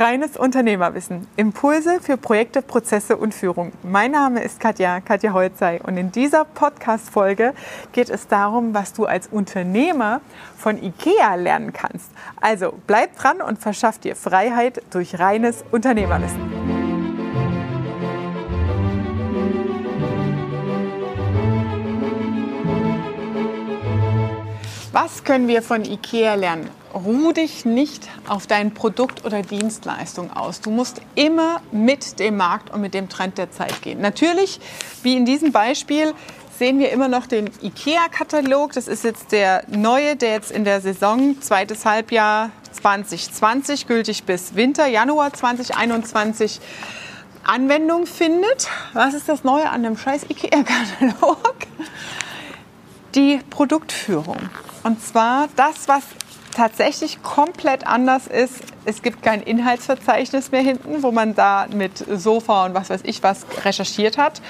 Reines Unternehmerwissen. Impulse für Projekte, Prozesse und Führung. Mein Name ist Katja, Katja Holzei. Und in dieser Podcast-Folge geht es darum, was du als Unternehmer von IKEA lernen kannst. Also bleib dran und verschaff dir Freiheit durch reines Unternehmerwissen. Was können wir von IKEA lernen? Ruh dich nicht auf dein Produkt oder Dienstleistung aus. Du musst immer mit dem Markt und mit dem Trend der Zeit gehen. Natürlich, wie in diesem Beispiel, sehen wir immer noch den IKEA-Katalog. Das ist jetzt der neue, der jetzt in der Saison zweites Halbjahr 2020 gültig bis Winter, Januar 2021 Anwendung findet. Was ist das Neue an dem scheiß IKEA-Katalog? Die Produktführung. Und zwar das, was tatsächlich komplett anders ist. Es gibt kein Inhaltsverzeichnis mehr hinten, wo man da mit Sofa und was weiß ich was recherchiert hat.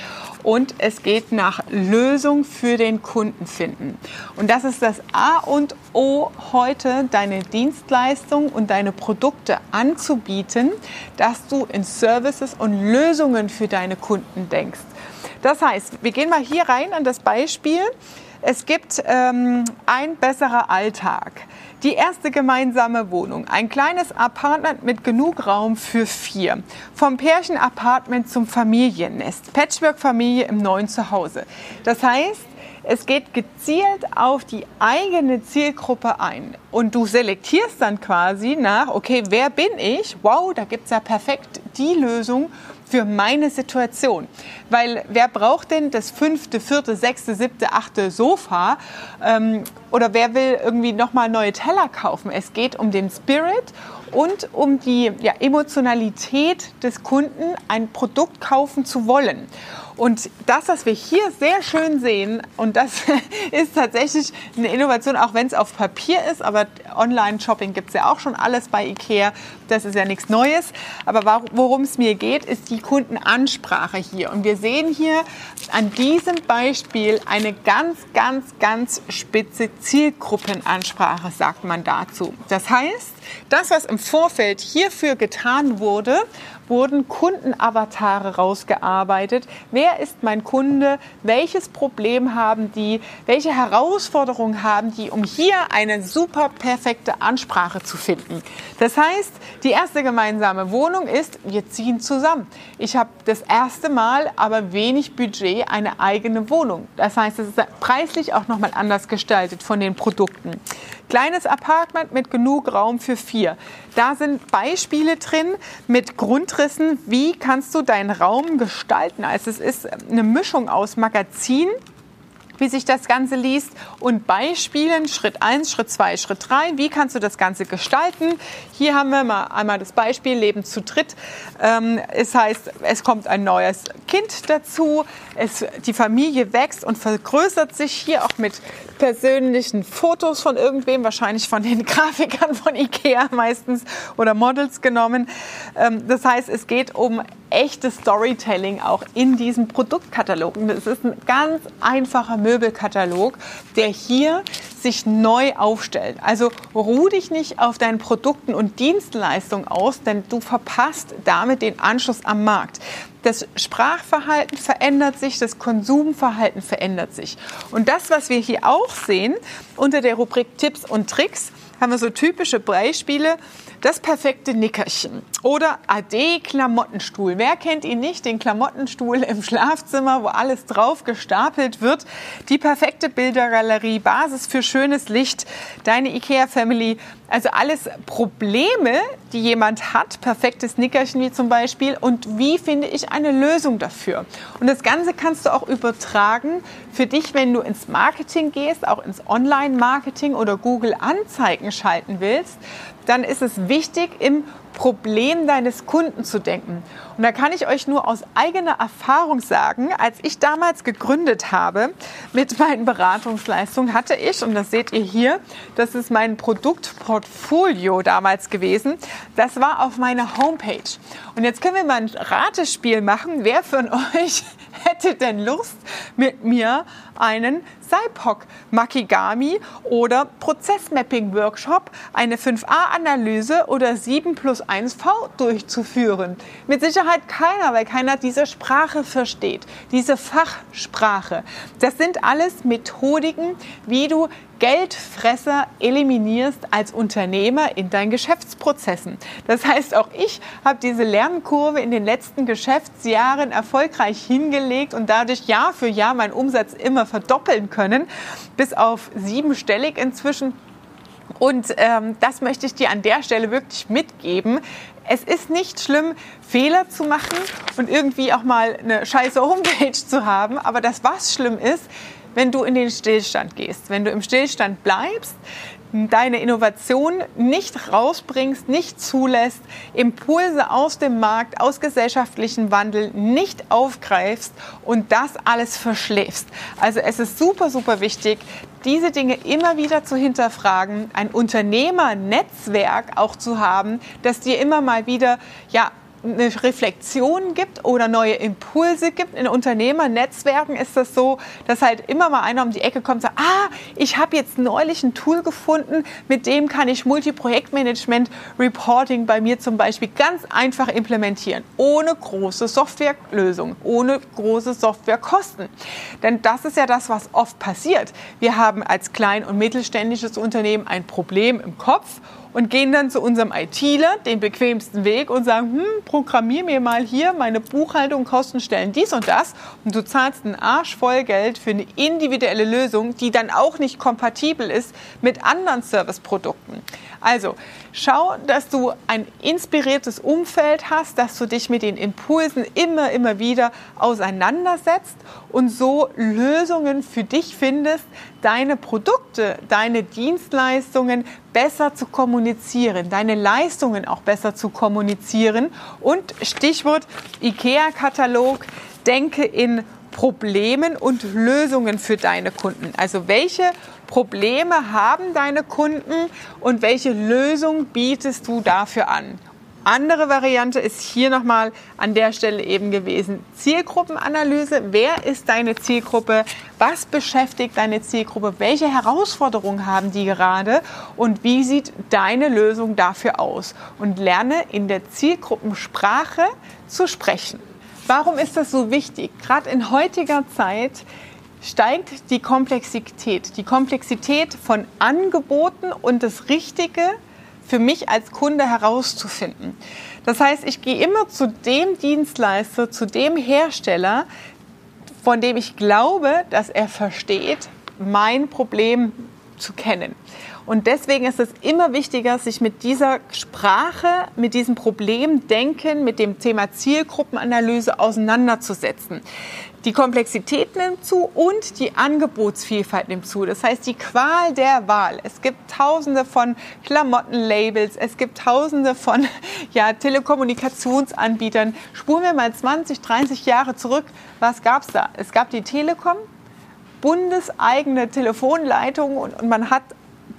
Und es geht nach Lösung für den Kunden finden. Und das ist das A und O heute, deine Dienstleistung und deine Produkte anzubieten, dass du in Services und Lösungen für deine Kunden denkst. Das heißt, wir gehen mal hier rein an das Beispiel. Es gibt ähm, ein besserer Alltag. Die erste gemeinsame Wohnung. Ein kleines Apartment mit genug Raum für vier. Vom Pärchen-Apartment zum Familiennest. Patchwork-Familie im neuen Zuhause. Das heißt, es geht gezielt auf die eigene Zielgruppe ein. Und du selektierst dann quasi nach, okay, wer bin ich? Wow, da gibt es ja perfekt die Lösung für meine Situation. Weil wer braucht denn das fünfte, vierte, sechste, siebte, achte Sofa? Ähm, oder wer will irgendwie nochmal neue Teller kaufen? Es geht um den Spirit und um die ja, Emotionalität des Kunden, ein Produkt kaufen zu wollen. Und das, was wir hier sehr schön sehen, und das ist tatsächlich eine Innovation, auch wenn es auf Papier ist, aber Online-Shopping gibt es ja auch schon alles bei IKEA, das ist ja nichts Neues. Aber worum es mir geht, ist die Kundenansprache hier. Und wir sehen hier an diesem Beispiel eine ganz, ganz, ganz spitze Zielgruppenansprache, sagt man dazu. Das heißt, das, was im Vorfeld hierfür getan wurde, wurden Kundenavatare rausgearbeitet. Wer ist mein Kunde? Welches Problem haben die? Welche Herausforderungen haben die, um hier eine super perfekte Ansprache zu finden? Das heißt, die erste gemeinsame Wohnung ist, wir ziehen zusammen. Ich habe das erste Mal aber wenig Budget, eine eigene Wohnung. Das heißt, es ist preislich auch nochmal anders gestaltet von den Produkten. Kleines Apartment mit genug Raum für vier. Da sind Beispiele drin mit Grundrissen, wie kannst du deinen Raum gestalten. Also es ist eine Mischung aus Magazin, wie sich das Ganze liest und Beispielen, Schritt 1, Schritt 2, Schritt 3, wie kannst du das Ganze gestalten. Hier haben wir mal einmal das Beispiel Leben zu dritt. Ähm, es heißt, es kommt ein neues Kind dazu, es, die Familie wächst und vergrößert sich hier auch mit persönlichen Fotos von irgendwem, wahrscheinlich von den Grafikern von Ikea meistens oder Models genommen. Ähm, das heißt, es geht um echtes Storytelling auch in diesem Produktkatalog. Und es ist ein ganz einfacher Möbelkatalog, der hier sich neu aufstellt. Also ruh dich nicht auf deinen Produkten und Dienstleistungen aus, denn du verpasst damit den Anschluss am Markt. Das Sprachverhalten verändert sich, das Konsumverhalten verändert sich. Und das, was wir hier auch sehen unter der Rubrik Tipps und Tricks, haben wir so typische Beispiele. Das perfekte Nickerchen oder AD-Klamottenstuhl. Wer kennt ihn nicht? Den Klamottenstuhl im Schlafzimmer, wo alles drauf gestapelt wird. Die perfekte Bildergalerie, Basis für schönes Licht, deine IKEA-Family. Also alles Probleme, die jemand hat. Perfektes Nickerchen wie zum Beispiel. Und wie finde ich eine Lösung dafür? Und das Ganze kannst du auch übertragen für dich, wenn du ins Marketing gehst, auch ins Online-Marketing oder Google-Anzeigen schalten willst dann ist es wichtig, im Problem deines Kunden zu denken. Und da kann ich euch nur aus eigener Erfahrung sagen, als ich damals gegründet habe mit meinen Beratungsleistungen, hatte ich, und das seht ihr hier, das ist mein Produktportfolio damals gewesen, das war auf meiner Homepage. Und jetzt können wir mal ein Ratespiel machen. Wer von euch hätte denn Lust, mit mir einen SIPOC Makigami oder Prozessmapping-Workshop, eine 5a-Analyse oder 7 plus 1v durchzuführen. Mit Sicherheit keiner, weil keiner diese Sprache versteht, diese Fachsprache. Das sind alles Methodiken, wie du Geldfresser eliminierst als Unternehmer in deinen Geschäftsprozessen. Das heißt, auch ich habe diese Lernkurve in den letzten Geschäftsjahren erfolgreich hingelegt und dadurch Jahr für Jahr meinen Umsatz immer verdoppeln können, bis auf siebenstellig inzwischen. Und ähm, das möchte ich dir an der Stelle wirklich mitgeben. Es ist nicht schlimm, Fehler zu machen und irgendwie auch mal eine scheiße Homepage zu haben. Aber das, was schlimm ist, wenn du in den Stillstand gehst, wenn du im Stillstand bleibst, deine Innovation nicht rausbringst, nicht zulässt, Impulse aus dem Markt, aus gesellschaftlichen Wandel nicht aufgreifst und das alles verschläfst. Also es ist super, super wichtig, diese Dinge immer wieder zu hinterfragen, ein Unternehmernetzwerk auch zu haben, das dir immer mal wieder ja, eine Reflexion gibt oder neue Impulse gibt. In Unternehmernetzwerken ist das so, dass halt immer mal einer um die Ecke kommt und sagt, ah, ich habe jetzt neulich ein Tool gefunden, mit dem kann ich Multiprojektmanagement Reporting bei mir zum Beispiel ganz einfach implementieren, ohne große Softwarelösung, ohne große Softwarekosten. Denn das ist ja das, was oft passiert. Wir haben als klein- und mittelständisches Unternehmen ein Problem im Kopf und gehen dann zu unserem ITler den bequemsten Weg und sagen, hm, programmier mir mal hier meine Buchhaltung, Kostenstellen, dies und das. Und du zahlst einen Arsch voll Geld für eine individuelle Lösung, die dann auch nicht kompatibel ist mit anderen Serviceprodukten. Also schau, dass du ein inspiriertes Umfeld hast, dass du dich mit den Impulsen immer, immer wieder auseinandersetzt und so Lösungen für dich findest, deine Produkte, deine Dienstleistungen besser zu kommunizieren, deine Leistungen auch besser zu kommunizieren. Und Stichwort IKEA-Katalog, denke in Problemen und Lösungen für deine Kunden. Also welche Probleme haben deine Kunden und welche Lösung bietest du dafür an? Andere Variante ist hier nochmal an der Stelle eben gewesen. Zielgruppenanalyse. Wer ist deine Zielgruppe? Was beschäftigt deine Zielgruppe? Welche Herausforderungen haben die gerade? Und wie sieht deine Lösung dafür aus? Und lerne in der Zielgruppensprache zu sprechen. Warum ist das so wichtig? Gerade in heutiger Zeit steigt die Komplexität. Die Komplexität von Angeboten und das Richtige für mich als Kunde herauszufinden. Das heißt, ich gehe immer zu dem Dienstleister, zu dem Hersteller, von dem ich glaube, dass er versteht, mein Problem zu kennen. Und deswegen ist es immer wichtiger, sich mit dieser Sprache, mit diesem Problemdenken, mit dem Thema Zielgruppenanalyse auseinanderzusetzen. Die Komplexität nimmt zu und die Angebotsvielfalt nimmt zu. Das heißt, die Qual der Wahl. Es gibt tausende von Klamottenlabels, es gibt tausende von ja, Telekommunikationsanbietern. Spulen wir mal 20, 30 Jahre zurück. Was gab es da? Es gab die Telekom, bundeseigene Telefonleitung und, und man hat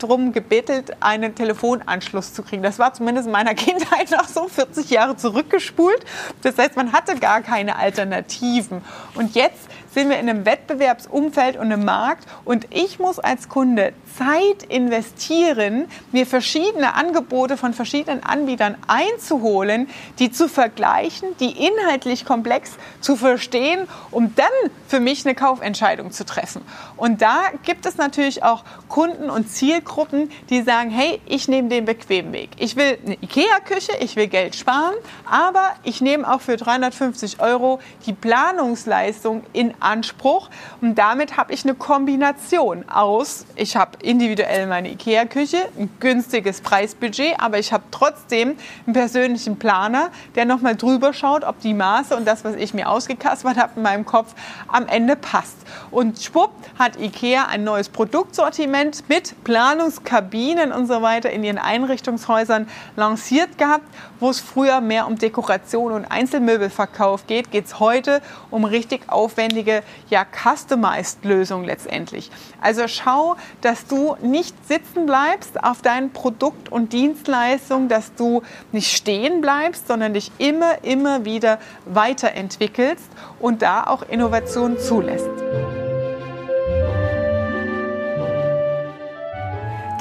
darum gebettelt, einen Telefonanschluss zu kriegen. Das war zumindest in meiner Kindheit noch so 40 Jahre zurückgespult. Das heißt, man hatte gar keine Alternativen. Und jetzt sind wir in einem Wettbewerbsumfeld und einem Markt und ich muss als Kunde Zeit investieren, mir verschiedene Angebote von verschiedenen Anbietern einzuholen, die zu vergleichen, die inhaltlich komplex zu verstehen, um dann für mich eine Kaufentscheidung zu treffen. Und da gibt es natürlich auch Kunden und Zielgruppen, die sagen, hey, ich nehme den bequemen Weg. Ich will eine Ikea-Küche, ich will Geld sparen, aber ich nehme auch für 350 Euro die Planungsleistung in Anspruch. Und damit habe ich eine Kombination aus, ich habe individuell meine IKEA-Küche, ein günstiges Preisbudget, aber ich habe trotzdem einen persönlichen Planer, der nochmal drüber schaut, ob die Maße und das, was ich mir ausgekaspert habe in meinem Kopf, am Ende passt. Und schwupp hat IKEA ein neues Produktsortiment mit Planungskabinen und so weiter in ihren Einrichtungshäusern lanciert gehabt. Wo es früher mehr um Dekoration und Einzelmöbelverkauf geht, geht es heute um richtig aufwendige, ja, customized Lösungen letztendlich. Also schau, dass du nicht sitzen bleibst auf deinen Produkt und Dienstleistungen, dass du nicht stehen bleibst, sondern dich immer, immer wieder weiterentwickelst und da auch Innovation zulässt.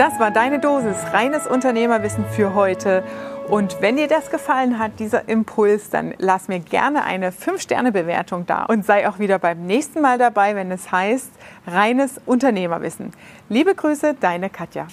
Das war deine Dosis reines Unternehmerwissen für heute. Und wenn dir das gefallen hat, dieser Impuls, dann lass mir gerne eine 5-Sterne-Bewertung da und sei auch wieder beim nächsten Mal dabei, wenn es heißt reines Unternehmerwissen. Liebe Grüße, deine Katja.